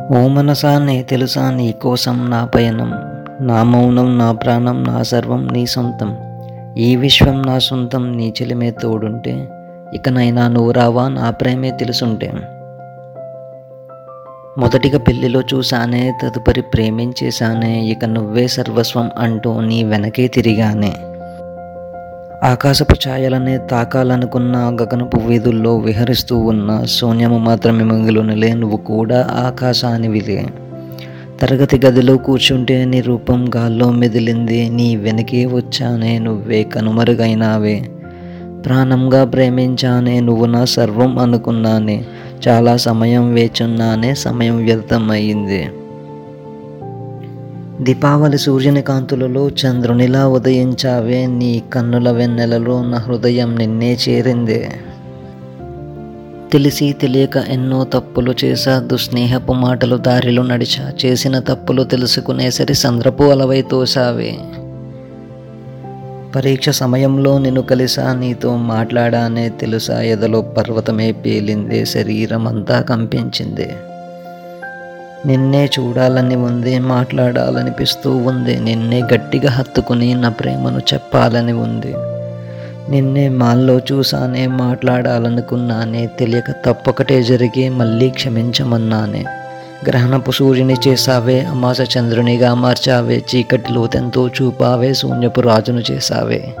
ఓ మనసా నే తెలుసా నీ కోసం నా పయనం? నా మౌనం నా ప్రాణం నా సర్వం నీ సొంతం. ఈ విశ్వం నా సొంతం నీ చెలిమే తోడుంటే ఇకనైనా నువ్వు రావా నా ప్రేమే తెలుసుంటే. మొదటిగా పెళ్ళిలో చూసానే తదుపరి ప్రేమించేశానే ఇక నువ్వే సర్వస్వం అంటూ నీ వెనకే తిరిగానే. ఆకాశపు ఛాయలనే తాకాలనుకున్న గగనపు వీధుల్లో విహరిస్తూ ఉన్న శూన్యము మాత్రమే మిగిలినలే నువ్వు కూడా ఆకాశానివిలే తరగతి గదిలో కూర్చుంటే నీ రూపం గాల్లో మెదిలింది నీ వెనకే వచ్చానే నువ్వే కనుమరుగైనావే. ప్రాణంగా ప్రేమించానే నువ్వు నా సర్వం అనుకున్నానే చాలా సమయం వేచున్నానే సమయం వ్యర్థమయ్యింది. దీపావళి సూర్యుని కాంతులలో చంద్రునిలా ఉదయించావే నీ కన్నుల వెన్నెలలో నా హృదయం నిన్నే చేరిందే. తెలిసి తెలియక ఎన్నో తప్పులు చేశా దుస్నేహపు మాటలు దారిలో నడిచా చేసిన తప్పులు తెలుసుకునేసరి సంద్రపు అలవై తోసావే పరీక్ష సమయంలో నిన్ను కలిసా నీతో మాట్లాడానే తెలుసా ఎదలో పర్వతమే పేలిందే శరీరం అంతా కంపించింది. నిన్నే చూడాలని ఉంది మాట్లాడాలనిపిస్తూ ఉంది. నిన్నే గట్టిగా హత్తుకుని నా ప్రేమను చెప్పాలని ఉంది. నిన్నే మాల్లో చూసానే మాట్లాడాలనుకున్నానే తెలియక తప్పొకటే జరిగి మళ్ళీ క్షమించమన్నానే. గ్రహణపు సూర్యుని చేసావే అమాస చంద్రునిగా మార్చావే చీకటిలో తెంతో చూపావే శూన్యపు రాజును చేసావే